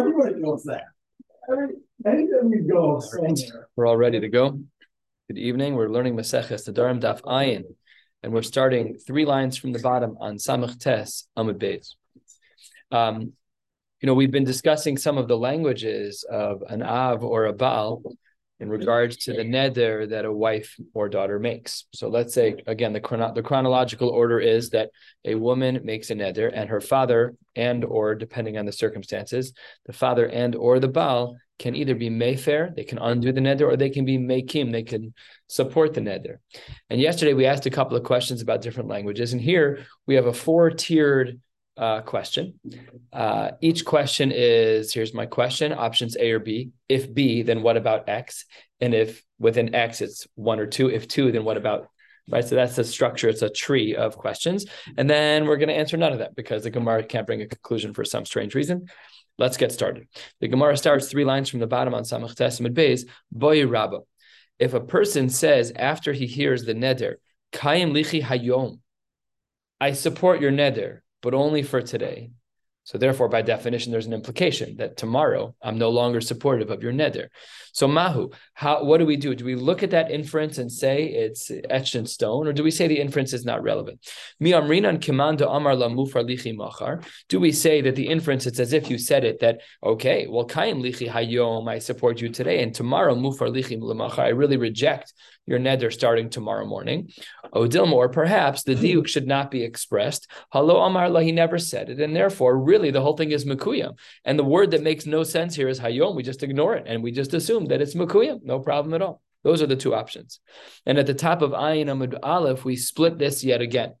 Everybody knows that. Anytime you go somewhere. We're all ready to go. Good evening. We're learning Maseches Nedarim Daf Ayin, and we're starting three lines from the bottom on Samach Tes Amud Beis. Um, you know, we've been discussing some of the languages of an Av or a Baal in mm-hmm. regards to the neder that a wife or daughter makes. So let's say again the chrono- the chronological order is that a woman makes a neder and her father and or depending on the circumstances, the father and or the baal can either be mayfair, they can undo the neder, or they can be makim, they can support the neder. And yesterday we asked a couple of questions about different languages, and here we have a four-tiered uh, question. Uh, each question is here's my question options A or B. If B, then what about X? And if within X it's one or two, if two, then what about right? So that's the structure. It's a tree of questions. And then we're going to answer none of that because the Gemara can't bring a conclusion for some strange reason. Let's get started. The Gemara starts three lines from the bottom on Samach Tesimid Beis, Boy Rabba. If a person says after he hears the neder, Kayim lichi hayom, I support your neder, but only for today. So therefore, by definition, there's an implication that tomorrow I'm no longer supportive of your neder. So mahu, how what do we do? Do we look at that inference and say it's etched in stone, or do we say the inference is not relevant? Mi amrinan kimanda amar la mufar lichi machar. Do we say that the inference it's as if you said it that okay, well kaim lichi hayom I support you today, and tomorrow mufar lichi I really reject your neder starting tomorrow morning. Oh, Odilma, or perhaps the hmm. diuk should not be expressed. Hello Amar La, he never said it, and therefore, really, the whole thing is mekuyam. And the word that makes no sense here is hayom. We just ignore it and we just assume that it's mekuyam. No problem at all. Those are the two options. And at the top of Ayin Amud Aleph, we split this yet again.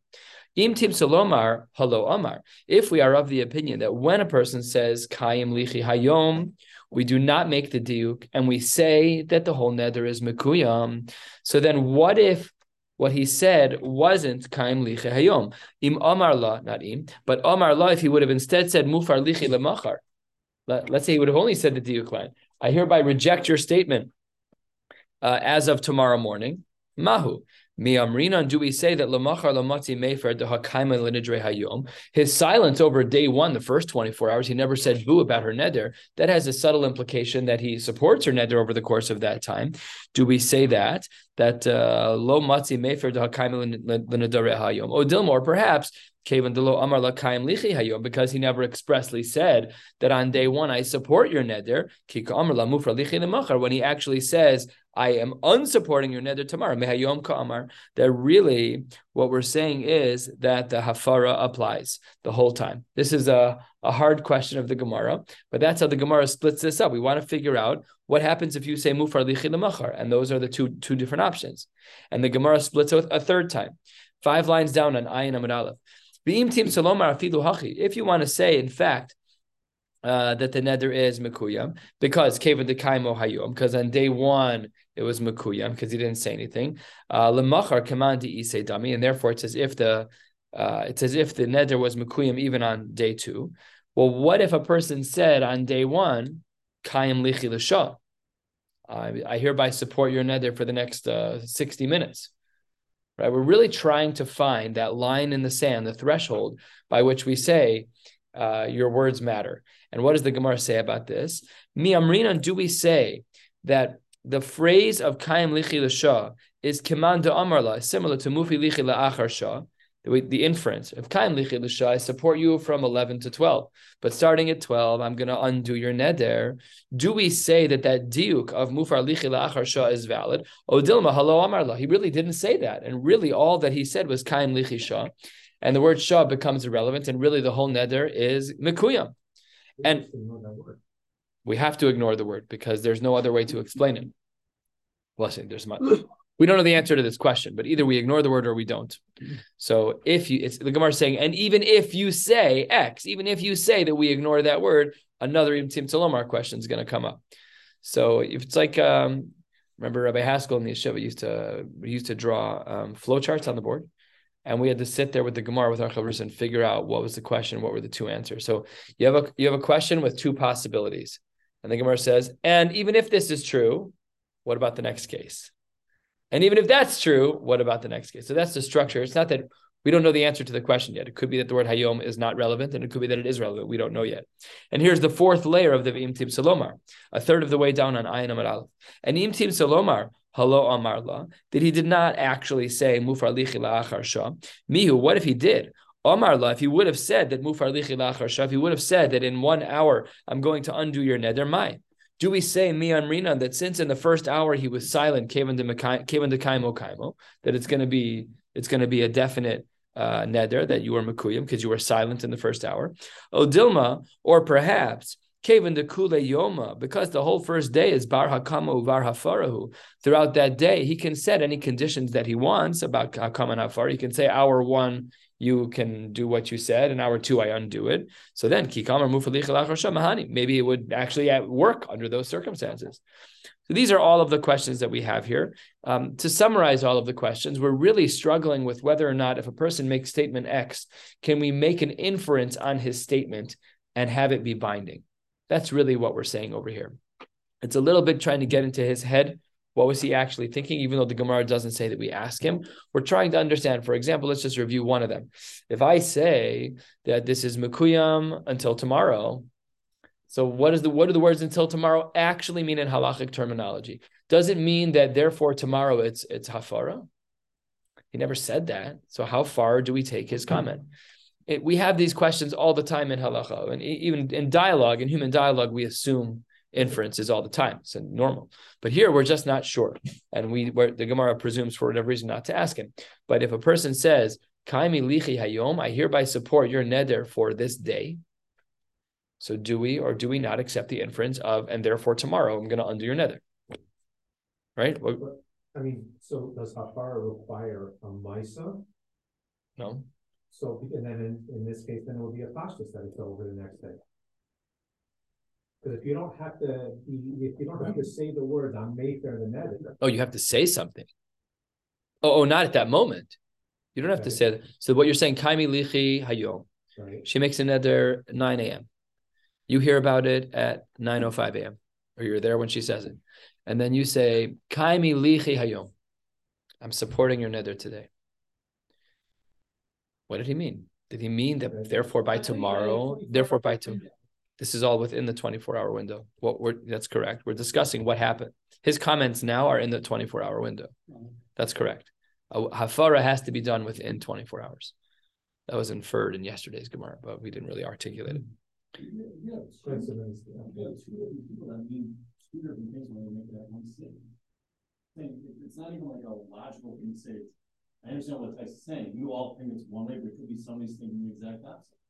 Im tim salomar hello amar. If we are of the opinion that when a person says kayim lichi hayom, we do not make the diuk, and we say that the whole neder is mekuyam. So then, what if what he said wasn't kaim lichi hayom? Im amar la, not im, but amar la. If he would have instead said mufar lichi lemachar, Let, us say he would have only said the diuk line. I hereby reject your statement uh, as of tomorrow morning. Mahu. Miamrinan, do we say that Lamachar Lamati Mefer Hakaima Linidre Hayom? His silence over day one, the first 24 hours, he never said boo about her neder. That has a subtle implication that he supports her neder over the course of that time. Do we say that? That uh, Lo Matzi Mefer de Hakaima Linidre Hayom? Oh, Dilmore, perhaps kevan delo amar la kaim lichi hayom, because he never expressly said that on day one I support your neder. When he actually says I am unsupporting your neder tomorrow, mehayom ka'amar, that really what we're saying is that the hafara applies the whole time. This is a, a hard question of the Gemara, but that's how the Gemara splits this up. We want to figure out what happens if you say mufar lichi and those are the two two different options. And the Gemara splits it a third time. Five lines down on Ayin Amud Aleph. If you want to say, in fact, uh, that the neder is mekuyam because keva de kaimo hayom because on day one it was mekuyam because he didn't say anything. Uh, lemachar command ise dami and therefore it's as if the uh, it's as if the neder was mekuyam even on day two. Well, what if a person said on day one kayim lichi l'shah? I hereby support your neder for the next uh, sixty minutes. Right, we're really trying to find that line in the sand, the threshold by which we say uh, your words matter. And what does the Gemara say about this? Mi amrinan, do we say that the phrase of kaim lichi l'shah is kiman de amarla, similar to mufi lichi la'achar shah, the, the inference of kaim lichi l'shah, I support you from 11 to 12. But starting at 12, I'm going to undo your neder. Do we say that that diuk of mufar lichi la'achar shah is valid? Odilma halo amarla. He really didn't say that. And really all that he said was kaim lichi shah. And the word shah becomes irrelevant. And really the whole neder is mikuyam. And we have to ignore the word because there's no other way to explain it. Blessing, there's much. We don't know the answer to this question, but either we ignore the word or we don't. So if you, it's the Gemara saying, and even if you say X, even if you say that we ignore that word, another Tim Talomar question is going to come up. So if it's like, um, remember Rabbi Haskell in the yeshiva used to used to draw um, flowcharts on the board and we had to sit there with the Gemara with our chavrusa and figure out what was the question, what were the two answers. So you have a you have a question with two possibilities, and the Gemara says, and even if this is true, what about the next case? And even if that's true, what about the next case? So that's the structure. It's not that We don't know the answer to the question yet. It could be that the word hayom is not relevant, and it could be that it is relevant. We don't know yet. And here's the fourth layer of the imtim salomar, a third of the way down on ayin amud aleph. And imtim salomar, hello amarla, that he did not actually say mufar lichi la'achar shah. Mihu, what if he did? Amarla, if he would have said that mufar lichi la'achar shah, if he would have said that in one hour I'm going to undo your neder, my. Do we say mian rina that since in the first hour he was silent, kavan de kaimo kaimo, that it's going to be it's going to be a definite uh, neder that you were makuyim because you were silent in the first hour. Odilma, or perhaps Kaven de Kule Yoma, because the whole first day is Bar Hakama Uvar Hafarahu. Throughout that day, he can set any conditions that he wants about Hakama and Hafar. He can say, hour one, you can do what you said, and hour two, I undo it. So then, Kikamar Mahani, maybe it would actually work under those circumstances. So these are all of the questions that we have here. Um, to summarize all of the questions, we're really struggling with whether or not if a person makes statement X, can we make an inference on his statement and have it be binding? That's really what we're saying over here. It's a little bit trying to get into his head. What was he actually thinking? Even though the Gemara doesn't say that we ask him, we're trying to understand. For example, let's just review one of them. If I say that this is Mekuyam until tomorrow, so what is the what do the words until tomorrow actually mean in halachic terminology? Does it mean that therefore tomorrow it's it's hafara? He never said that. So how far do we take his comment? It, we have these questions all the time in halacha, and even in dialogue, in human dialogue, we assume inferences all the time. It's normal. But here we're just not sure, and we the Gemara presumes for whatever reason not to ask him. But if a person says Kaimi lichi hayom, I hereby support your neder for this day. So do we or do we not accept the inference of, and therefore tomorrow I'm going to undo your neder? Right? I mean, so does Hafara require a Misa? No. So, and then in, in this case, then it would be a that it's over the next day. Because if you don't have to, if you don't have to say the words on Mayfair the neder. Oh, you have to say something. Oh, oh, not at that moment. You don't have right. to say that. So what you're saying, Kaimi Lichi Hayom. Right. She makes a neder 9 a.m. You hear about it at 9.05 a.m. or you're there when she says it. And then you say, Kaimi lichi hayom. I'm supporting your neder today. What did he mean? Did he mean that therefore by tomorrow, therefore by tomorrow? This is all within the 24 hour window. What we're that's correct. We're discussing what happened. His comments now are in the 24 hour window. That's correct. A hafara has to be done within 24 hours. That was inferred in yesterday's Gemara, but we didn't really articulate it. Yeah, coincidence. Yeah, two different people that mean two different things when they make that one statement. It's not even like a logical thing to say. I understand what Tyson is saying. You all think it's one way, but it could be somebody's thinking the exact opposite.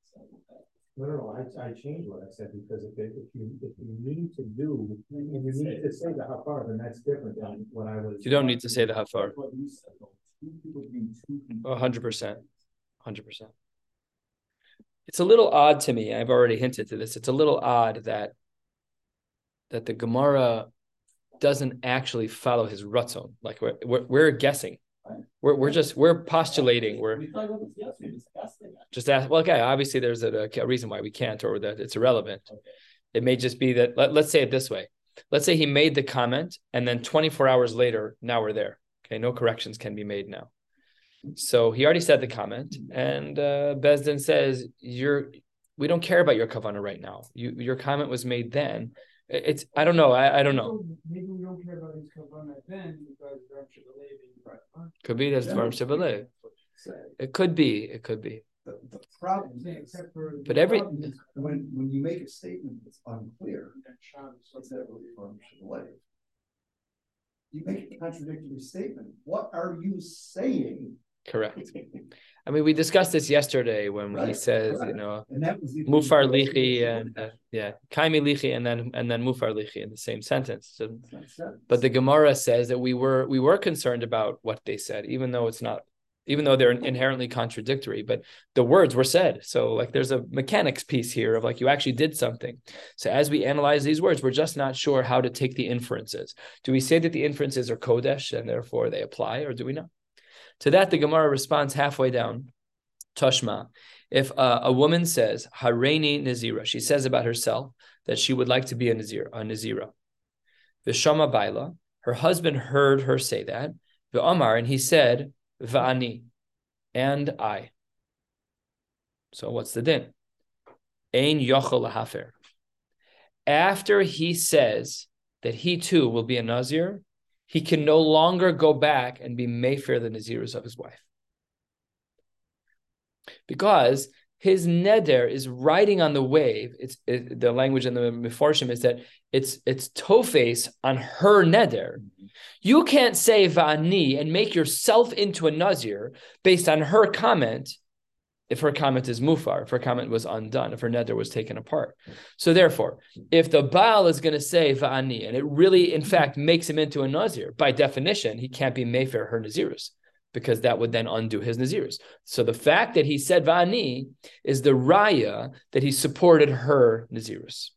No, no, no. I, I changed what I said because if it, if you if you need to do and you need to say the hafar, then that's different than what I was. You don't need to say the hafar. hundred percent, hundred percent it's a little odd to me. I've already hinted to this. It's a little odd that that the Gemara doesn't actually follow his rutzon. Like we're, we're, we're guessing. We're, we're just we're postulating. We're just ask. Well, okay. Obviously, there's a, a reason why we can't, or that it's irrelevant. It may just be that. Let, let's say it this way. Let's say he made the comment, and then 24 hours later, now we're there. Okay, no corrections can be made now. So he already said the comment, and uh, Bezdin says, "You're we don't care about your kavana right now. You your comment was made then. It's I don't know. I, I don't know. Maybe we don't care about his kavana then because Could be there's Dvarim Shebelev. It could be. It could be. The, the problem is, but every when when you make a statement that's unclear, it's never Dvarim Shebelev you make a contradictory statement. What are you saying Correct. I mean, we discussed this yesterday when right, he says, right. you know, mufar lichi and uh, yeah, kaimi lichi and then and then mufar lichi in the same sentence. So, but the Gemara says that we were we were concerned about what they said, even though it's not, even though they're inherently contradictory. But the words were said, so like there's a mechanics piece here of like you actually did something. So as we analyze these words, we're just not sure how to take the inferences. Do we say that the inferences are kodesh and therefore they apply, or do we not? To that, the Gemara responds halfway down. Toshma. If a woman says Hareini Nazira, she says about herself that she would like to be a Nazir, a Nazira. Vishama Baila, her husband heard her say that. V'Amar, and he said, Va'ani. and I. So what's the din? Ein yochel lahafer. After he says that he too will be a nazir, he can no longer go back and be mayfair the nazirs of his wife, because his neder is riding on the wave. It's it, the language in the Meforshim is that it's it's tofes on her neder. You can't say va'ani and make yourself into a nazir based on her comment. If her comment is mufar, if her comment was undone, if her neder was taken apart. So therefore, if the Baal is going to say va'ani and it really, in fact, makes him into a nazir, by definition, he can't be mayfair her nazirus because that would then undo his Naziris. So the fact that he said Va'ani is the raya that he supported her Naziris.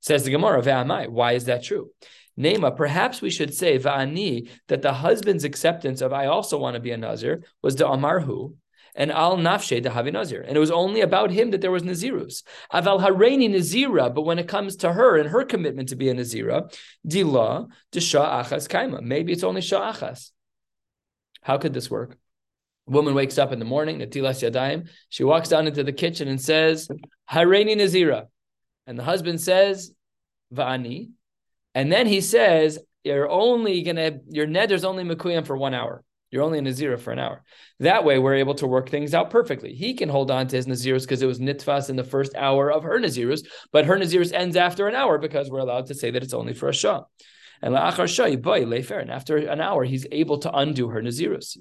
Says the Gemara, Va'amai. Why is that true? Nema, perhaps we should say Va'ani, that the husband's acceptance of I also want to be a Nazir was the Amarhu, and al nafshe the havi nazir, and it was only about him that there was nazirus. Aval hareini nazira, but when it comes to her and her commitment to be a nazira, dila desha achas kaima. Maybe it's only shah achas. How could this work? Woman wakes up in the morning, Natilas Yadayim. She walks down into the kitchen and says, Hareini Nazira. And the husband says, Va'ani. And then he says, You're only gonna, your neder's only Mekuyam for one hour. You're only in a Nazira for an hour. That way, we're able to work things out perfectly. He can hold on to his Naziris because it was Nitfas in the first hour of her Naziris, but her Naziris ends after an hour because we're allowed to say that it's only for a Shah. And la'achar shayi boy lefer. And after an hour, he's able to undo her nazirus.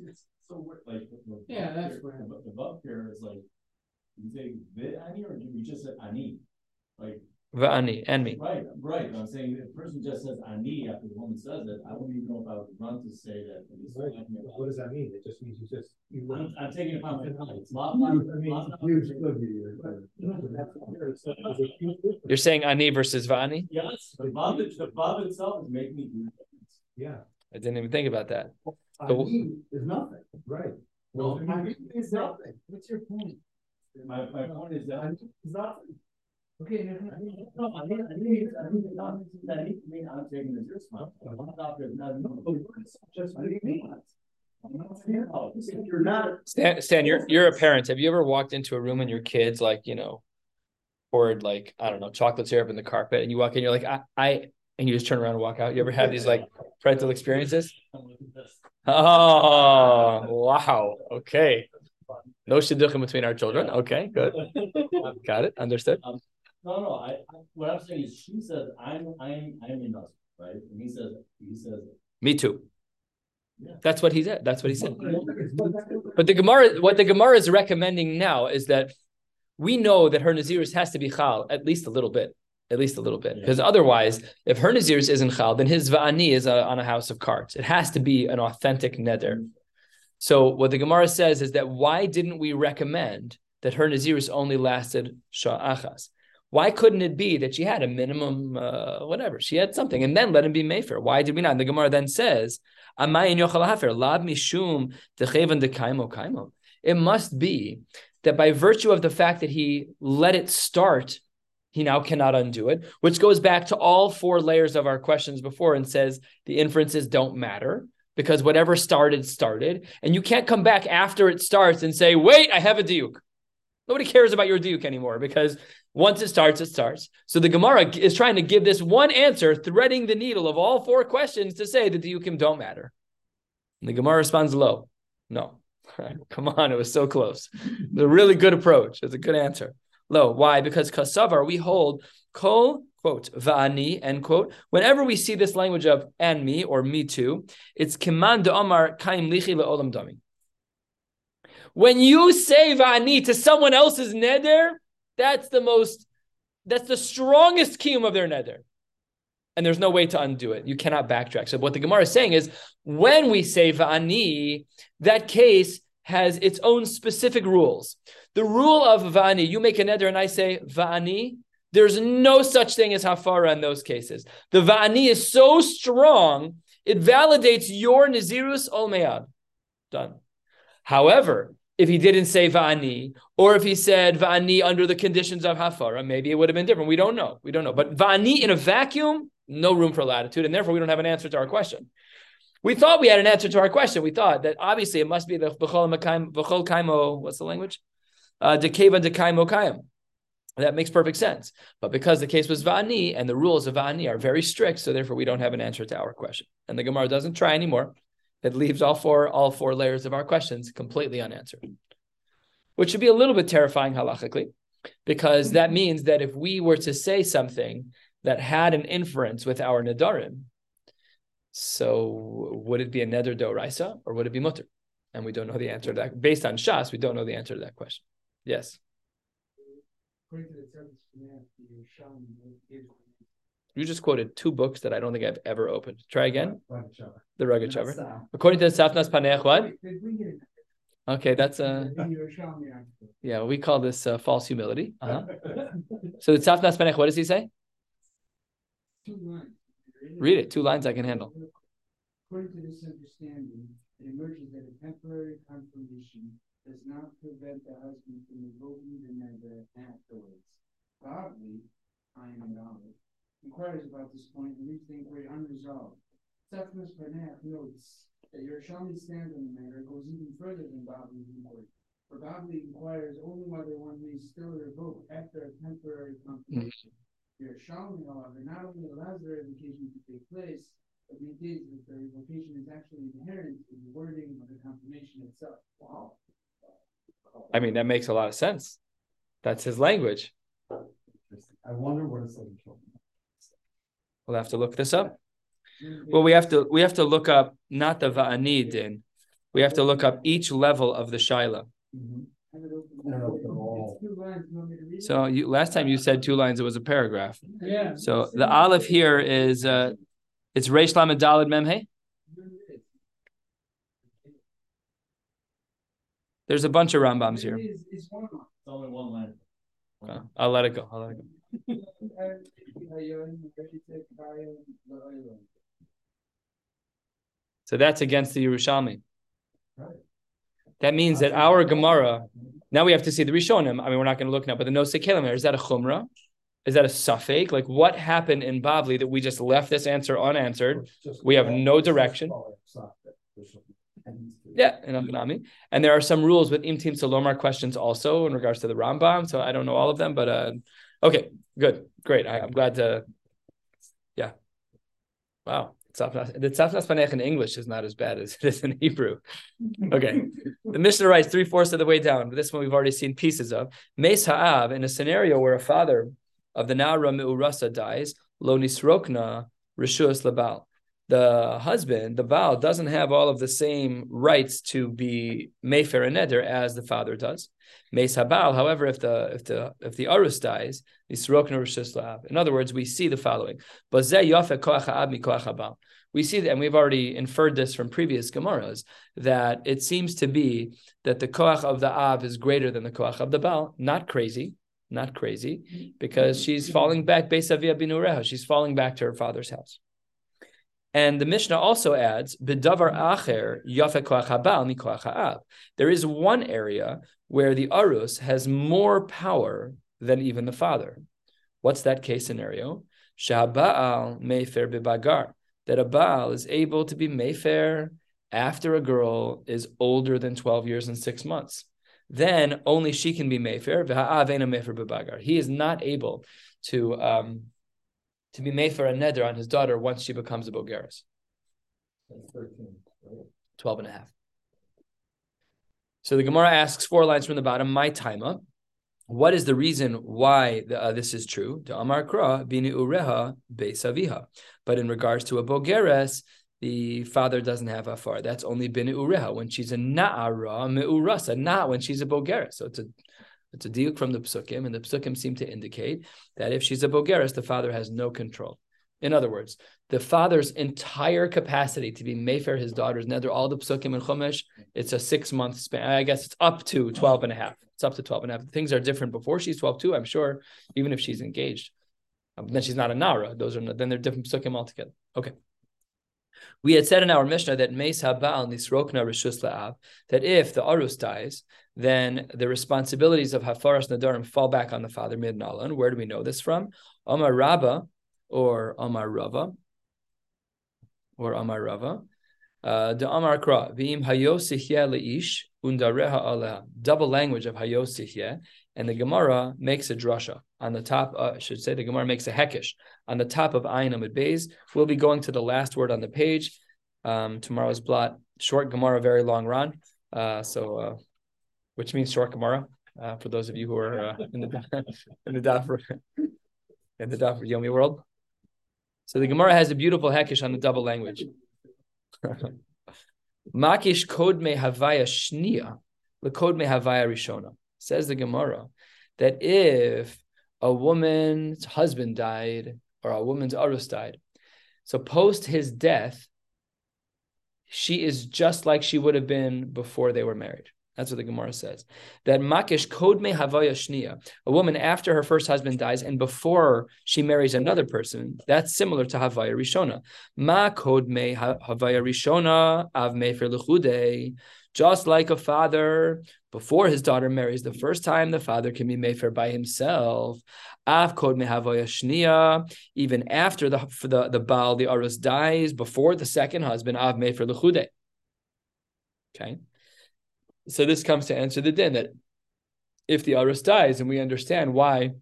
So like, Yeah, that's here, right. above- Above here is like, you say vid ani or you just say ani? Like, Va'ani and me. right, right, I'm saying if a person just says ani after the woman says it, I wouldn't even know if I would run to say that. Right. What does that mean? It just means you just, you. I'm, I'm taking it upon my time. It's not- I not- mean, not- huge here. You're saying ani versus va'ani? Yes, the Bob, the Bob itself is making me do things. Yeah, I didn't even think about that. I So- mean, there's nothing. right. Well, I mean, there's nothing. What's your point? My, my point is that. There's nothing. Okay, No, I mean, I mean, I mean, not, that to mean I'm taking. I'm not, not, no, Just you mean? You're not, Stan, Stan, you're you're a parent. Have you ever walked into a room and your kids like you know poured like I don't know chocolate syrup in the carpet, and you walk in, you're like I, I and you just turn around and walk out. You ever have these like parental experiences? Oh wow. Okay. No shidduchim between our children. Okay, good. Got it. Understood. No, no, I, I- what I'm saying is, she says, I'm, I'm, I'm in us, right? And he says, he says, Me too. Yeah. That's what he said. That's what he said. But the Gemara, what the Gemara is recommending now is that we know that her Naziris has to be Chal at least a little bit, at least a little bit. Because otherwise, if her Naziris isn't Chal, then his Va'ani is a, on a house of cards. It has to be an authentic Neder. So what the Gemara says is that why didn't we recommend that her Naziris only lasted Shah Achas? Why couldn't it be that she had a minimum, uh, whatever, she had something, and then let him be Mayfair? Why did we not? And the Gemara then says, "Amay in yochel hafer lab mishum dechevan dekaimo kaimo." It must be that by virtue of the fact that he let it start, he now cannot undo it, which goes back to all four layers of our questions before and says the inferences don't matter because whatever started started, and you can't come back after it starts and say, "Wait, I have a diuk." Nobody cares about your diuk anymore because once it starts, it starts. So the Gemara is trying to give this one answer, threading the needle of all four questions to say that the diukim don't matter. And the Gemara responds low. No. Come on, it was so close. It's a really good approach. It's a good answer. Low. Why? Because kasavar, we hold kol, quote, va'ani, end quote. Whenever we see this language of and me or me too, it's kiman de omar kaim lichi le'olam dami. When you say va'ani to someone else's neder, that's the most, that's the strongest kiyum of their neder. And there's no way to undo it. You cannot backtrack. So what the Gemara is saying is when we say va'ani, that case has its own specific rules. The rule of va'ani, you make a neder and I say va'ani, there's no such thing as hafara in those cases. The va'ani is so strong, it validates your nazirus ol meyad. Done. However, if he didn't say va'ani, or if he said va'ani under the conditions of hafara, maybe it would have been different. We don't know. We don't know. But va'ani in a vacuum, no room for latitude, and therefore we don't have an answer to our question. We thought we had an answer to our question. We thought that obviously it must be the b'chol kaimo. What's the language? Uh, dekeva dekaimo kaim. That makes perfect sense. But because the case was va'ani and the rules of va'ani are very strict, so therefore we don't have an answer to our question. And the Gemara doesn't try anymore. It leaves all four all four layers of our questions completely unanswered, which should be a little bit terrifying halachically, because that means that if we were to say something that had an inference with our nadarim, so would it be a neder do doraisa or would it be mutter? And we don't know the answer to that. Based on Shas, we don't know the answer to that question. Yes. According to the terms of the Yerushalmi, it is- You just quoted two books that I don't think I've ever opened. Try again. The Rogatchover. That's, uh, According to the Tzafnas Paneach, what? Did we get it? Okay, that's uh The Yerushalmi article. yeah, we call this uh, false humility. Uh-huh. So the Tzafnas Paneach, what does he say? Two lines. Read it. Two lines I can handle. According to this understanding, it emerges that a temporary confirmation does not prevent the husband from revoking the neder afterwards. Godly, I am knowledge, inquires about this point and leaves the inquiry unresolved. Sethmus Barnett notes that Yerushalmi stance on the matter goes even further than Godly's inquiry. For Godly inquires only whether one may still revoke after a temporary confirmation. Mm-hmm. Yerushalmi, however, not only allows the revocation to take place, but maintains that the revocation is actually inherent in the wording of the confirmation itself. Wow. I mean, that makes a lot of sense. That's his language. I wonder what it's like. We'll have to look this up. Well, we have to we have to look up not the va'ani din. We have to look up each level of the shaila. Have it open. I don't know if they're all- It's two lines. You want me to read it? So you last time you said two lines, it was a paragraph. Yeah. So the aleph here is uh it's Reish Lamed Daled Memhe. There's a bunch of Rambams here. It's one line. It's only one line. I'll let it go. I'll let it go. So that's against the Yerushalmi. That means that our Gemara, now we have to see the Rishonim. I mean, we're not going to look now, but the Nosei Kelim, is that a Chumrah? Is that a suffix? Like what happened in Bavli that we just left this answer unanswered? We have no direction. Yeah, in. And there are some rules with Imtim Salomar questions also in regards to the Rambam. So I don't know all of them, but uh okay, good, great. I, I'm glad to yeah. Wow. The Tzafnas Paneach in English is not as bad as it is in Hebrew. Okay. The Mishnah writes three fourths of the way down. This one we've already seen pieces of. Meis Ha'av, in a scenario where a father of the Nara Me'urasa dies, Lo Nisrokna Rishus Labal the husband, the Baal, doesn't have all of the same rights to be Mayfair and Neder as the father does. Meis Habal, however, if the if the if the Arus dies, the Sirokna Rishus La'ab. In other words, we see the following. Bazeh Yafeh Koach Ha'ab Mi Koach Habal. We see that, and we've already inferred this from previous Gemaras, that it seems to be that the Koach of the Ab is greater than the Koach of the Baal. Not crazy, not crazy, mm-hmm. because she's falling back, Beisavia Binureha, she's falling back to her father's house. And the Mishnah also adds, "B'davar acher ha'ab." There is one area where the arus has more power than even the father. What's that case scenario? Shahabal mefer bibagar. That a baal is able to be mefer after a girl is older than twelve years and six months. Then only she can be mefer. He is not able to. Um, to be made for a neder on his daughter once she becomes a Bogeris. 12 and a half. So the Gemara asks four lines from the bottom, my timer. What is the reason why the, uh, this is true? To Amar Kra, bini ureha beisaviha. But in regards to a Bogeres, the father doesn't have afar. That's only bini ureha when she's a na'ara me'urasa, not when she's a Bogeres. So it's a it's a deal from the psukim, and the psukim seem to indicate that if she's a bogeres, the father has no control. In other words, the father's entire capacity to be mayfair his daughter's neder, all the psukim and chumash, it's a six month span. I guess it's up to 12 and a half. It's up to 12 and a half. Things are different before she's 12 too, I'm sure, even if she's engaged. Um, then she's not a nara. Those are then they're different psukim altogether. Okay. We had said in our Mishnah that Meis Habal Nisrokna Rishus La'av, that if the Arus dies, then the responsibilities of Hafaras Nadarim fall back on the father mid Nalan. Where do we know this from? Omar Rabba or Omar Rava or Omar Rava. Uh, the Amar Kra, V'im hayosihye leish undareha aleha. Double language of hayosihye. And the Gemara makes a drasha on the top. Uh, I should say the Gemara makes a hekish on the top of Ayin Amud Beis. We'll be going to the last word on the page. Um, tomorrow's blatt, short Gemara, very long run. Uh, so, uh, which means Gemara uh, for those of you who are uh, in the in the daf in the daf Yomi world. So the Gemara has a beautiful hekish on the double language. Makish kod me havaya shnia, the kod me havaya rishona. Says the Gemara that if a woman's husband died or a woman's arus died, so post his death, she is just like she would have been before they were married. That's what the Gemara says. That makish kod me havaya shnia, a woman after her first husband dies and before she marries another person, that's similar to havaya rishona. Ma kod havaya rishona av mefer lechude. Just like a father, before his daughter marries the first time, the father can be mefer by himself. Av kod me havaya shnia. Even after the the the baal the arus dies, before the second husband, av mefer lechude. Okay. So this comes to answer the din that if the arus dies, and we understand why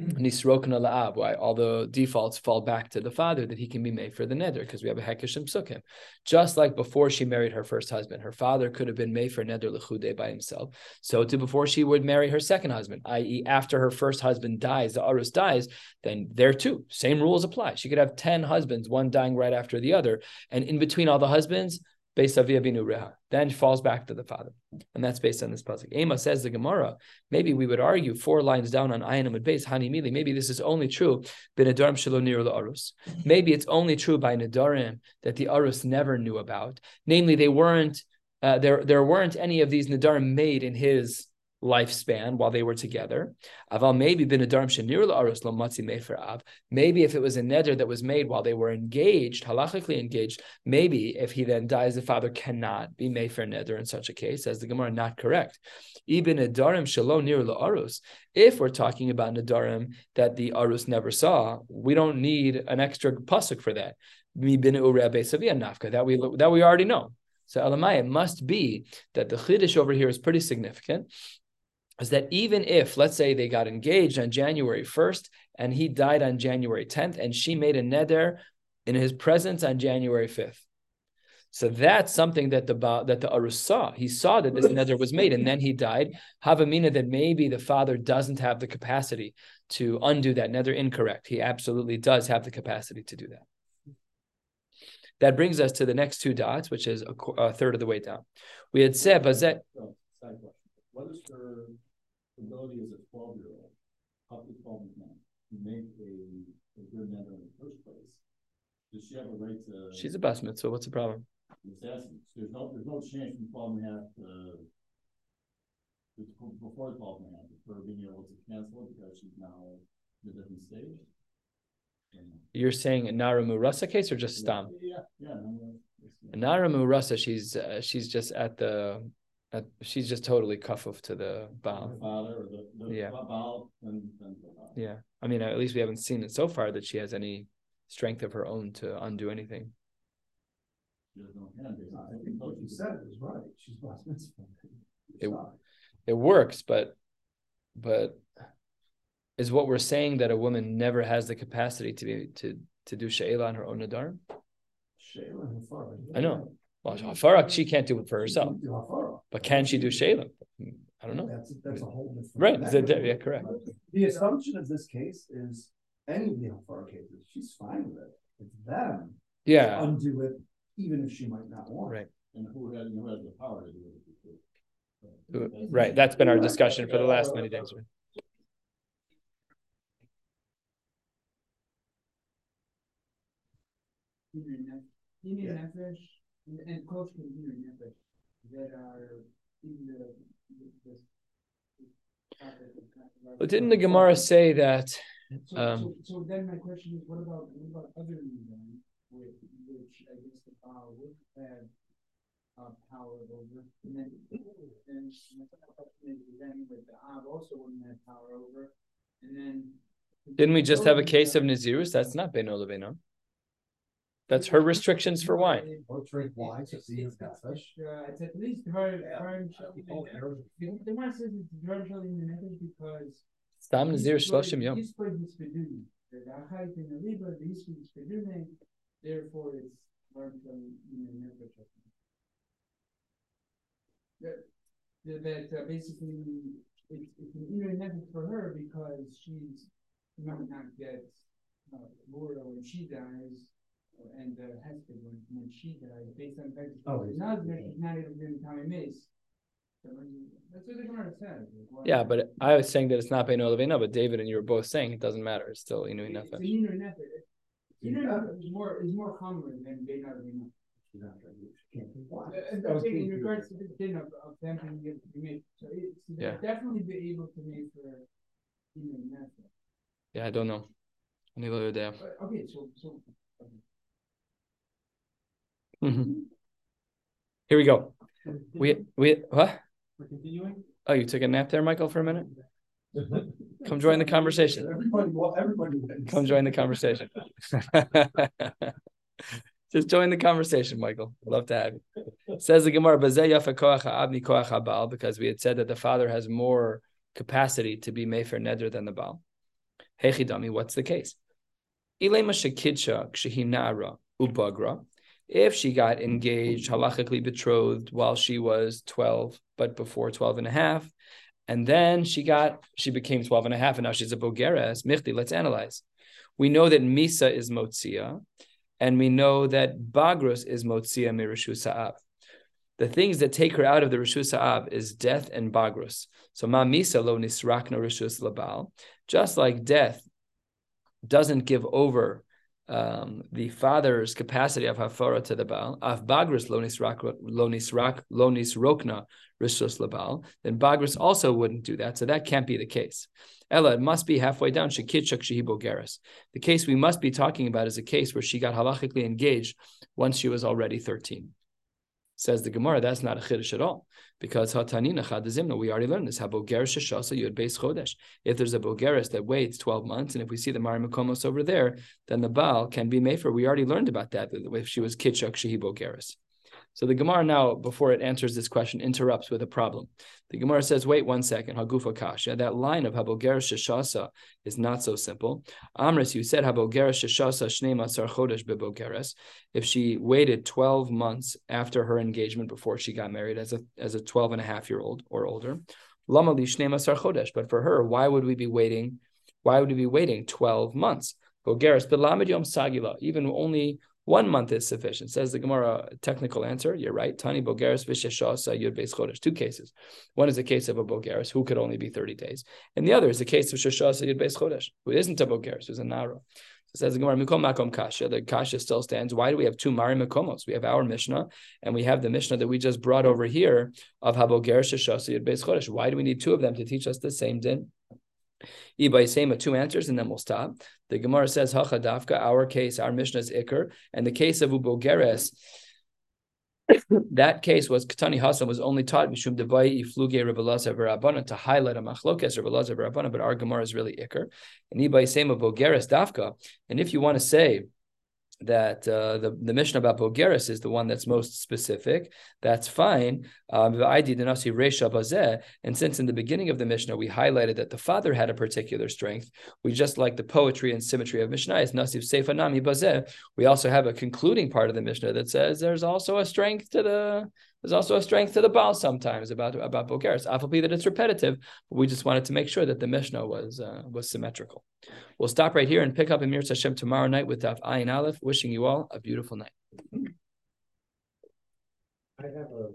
mm-hmm. nisrokna la'ab, why all the defaults fall back to the father, that he can be made for the neder, because we have a hekesh and psukim. Just like before she married her first husband, her father could have been made for neder lechude by himself. So to before she would marry her second husband, i.e., after her first husband dies, the arus dies, then there too, same rules apply. She could have 10 husbands, one dying right after the other, and in between all the husbands, based binu reha, then falls back to the father, and that's based on this pasuk. Ema says the Gemara. Maybe we would argue four lines down on ayin and base hani mili. Maybe this is only true b'nedarim shelo nir arus. Maybe it's only true by nedarim that the arus never knew about. Namely, they weren't uh, there. There weren't any of these nedarim made in his lifespan while they were together. Aval maybe bin adarm shenir la'aros mefer av. Maybe if it was a neder that was made while they were engaged, halachically engaged, maybe if he then dies, the father cannot be mefer neder in such a case, as the Gemara not correct. Even adarim shalom near la'aros. If we're talking about nadarim that the arus never saw, we don't need an extra pasuk for that. Mi bin nafka that we that we already know. So Elamai, it must be that the chiddush over here is pretty significant is that even if, let's say, they got engaged on January 1st and he died on January 10th and she made a neder in his presence on January 5th. So that's something that the that the Arus saw. He saw that this neder was made, and then he died. Havamina that maybe the father doesn't have the capacity to undo that neder. Incorrect. He absolutely does have the capacity to do that. That brings us to the next two dots, which is a, a third of the way down. We had said, Bazet. Oh, what is ability as a twelve year old, up to twelve years now, to make a, a good neder in the first place? Does she have a right to? She's a bas mitzvah. What's the problem? Just asking. There's no, there's no change from twelve and a half to. Before twelve and a half, for being able to cancel it because she's now in a different stage. You're saying a Nara Murasa case or just Stam? Yeah, yeah. A Nara Murasa, she's uh, she's just at the uh, she's just totally kafuf to the Baal. Father or the, the Yeah. Baal and, and the Baal. Yeah, I mean, at least we haven't seen it so far that she has any strength of her own to undo anything. No. I think what you said is right, she's bas mitzvah. It- It works, but but is what we're saying that a woman never has the capacity to be to to do she'ela on her own nadar? Shayla. I know. Well, Hafarak, she can't do it for herself, but can she do she'ela? I don't know. That's, that's a whole different. Right, is that- yeah, correct. The assumption of this case is any of the Hafara cases, she's fine with it. It's them. to Yeah, Undo it, even if she might not want. right. And who has, who has the power to do it? Right, that's been our discussion for the last many days. right? Human nefesh, and, close to human nefesh, that are in the, the. the- But didn't the Gemara say that? So, um, so, so then my question is, what about, what about other men, with, which I guess the power would have. Uh, power over, and then, and my question is, then with the Av also wouldn't have power over, and then. Didn't we just have a case of Nazirus? That's not Beno Leveno. That's her restrictions for wine. Or drink wine, so see it's got fish. It's at least very, very. Oh, arrows. The the one says it's very shall in the nefesh because. Stam Nazir he's for- Shloshim Yom. He's for his beduni. The achayit in the liver, the he's for his beduni, therefore it's very shall in the nefesh. That, that, that, uh, basically, it's, it's an inner nefesh for her because she's, might not get, uh, Laura when she dies, uh, and, uh, Hester when, when she dies, based on the fact that Oh, she's it's- not, she's not able to do time mace. So, I mean, That's what the Gemara says. like, why- Yeah, but I was saying that it's not Beino Levino, but David and you were both saying it doesn't matter. It's still Inu It's an Nefesh. inner nefesh. Inner is more, is more common than bein out of bein She's not gonna use- she can't drink wine. Uh, In regards to the din of, of them being able to make, so it's Yeah. definitely be able to make for inner nefesh. Yeah, I don't know. Ani lo yodea. But, okay, so, so. Mhm. Here we go. We, we, what? We're continuing? Oh, you took a nap there, Michael, for a minute? Come join the conversation. Everybody, well, everybody. wins. Come join the conversation. Just join the conversation, Michael. Love to have you. Says the Gemara, "Bazeh yafa koach ha'abni koach ha'baal," because we had said that the father has more capacity to be mefer neder than the baal. Hechidami, what's the case? Ilema shekidsha kshehi na'ara ubagra. If she got engaged, halachically betrothed while she was 12, but before 12 and a half, and then she got, she became 12 and a half, and now she's a bogeres, michti, let's analyze. We know that Misa is Motzia, and we know that Bagros is Motzia Mirishu Sa'ab. The things that take her out of the Rishu Sa'ab is death and Bagros. So Ma Misa lo nisrakna Rishus Labal. Just like death doesn't give over um, the father's capacity of hafara to the Baal, af Bagros lonis nisrak lo nisrak lo nisrokna Rishus Labal, then Bagros also wouldn't do that. So that can't be the case. Ella, it must be halfway down. Shekitchak shehibo geras. The case we must be talking about is a case where she got halachically engaged once she was already 13. Says the Gemara, that's not a chiddush at all. Because hatanina chadazimna, we already learned this. Habogeres shashasa yud beis chodesh. If there's a bogeres that waits 12 months, and if we see the Mari Makomos over there, then the Baal can be mefer. We already learned about that, if she was kitchak shehibo geras. So the Gemara now, before it answers this question, interrupts with a problem. The Gemara says, wait one second, Hagufa Kasha. That line of Habogeres Shashasa is not so simple. Amris, you said Habogeres Shashasa Shnei Masar Chodesh Bebogeres. If she waited 12 months after her engagement before she got married as a as a 12 and a half year old or older, Lama li Shnei Masar Chodesh. But for her, why would we be waiting? Why would we be waiting 12 months? Bogeres but Belamed Yom Sagila, even only one month is sufficient. Says the Gemara, technical answer. You're right. Tani Bogeres Visheshasa Yud Beis Chodesh. Two cases. One is a case of a Bogeres who could only be 30 days. And the other is a case of Sheshasa Yud Beis Chodesh, who isn't a Bogeres, who's a Nara. So says the Gemara, Mikom Makom Kasha. The Kasha still stands. Why do we have two Mari Makomos? We have our Mishnah, and we have the Mishnah that we just brought over here of Habogeres Sheshasa Yud Beis Chodesh. Why do we need two of them to teach us the same din? Ibai two answers, and then we'll stop. The Gemara says, Hacha Dafka, our case, our Mishnah is Iker, and the case of Ubogeres, that case was Katani Hasan was only taught Mishum Debai Ifluge Rebelazar Verabana to highlight a machlokes Rebelazar Verabana, but our Gemara is really Iker. And Ibai Sema Bogeres Dafka, and if you want to say that uh, the, the mission about Bogeres is the one that's most specific, that's fine. Um, and since in the beginning of the Mishnah we highlighted that the father had a particular strength, we just like the poetry and symmetry of Mishnah is Nasiv Seifa Nami Bazeh. We also have a concluding part of the Mishnah that says there's also a strength to the there's also a strength to the Baal sometimes about about Bogeres. Afal that it's repetitive, but we just wanted to make sure that the Mishnah was uh, was symmetrical. We'll stop right here and pick up Emir Hashem tomorrow night with Daf Ayin Aleph. Wishing you all a beautiful night. I have a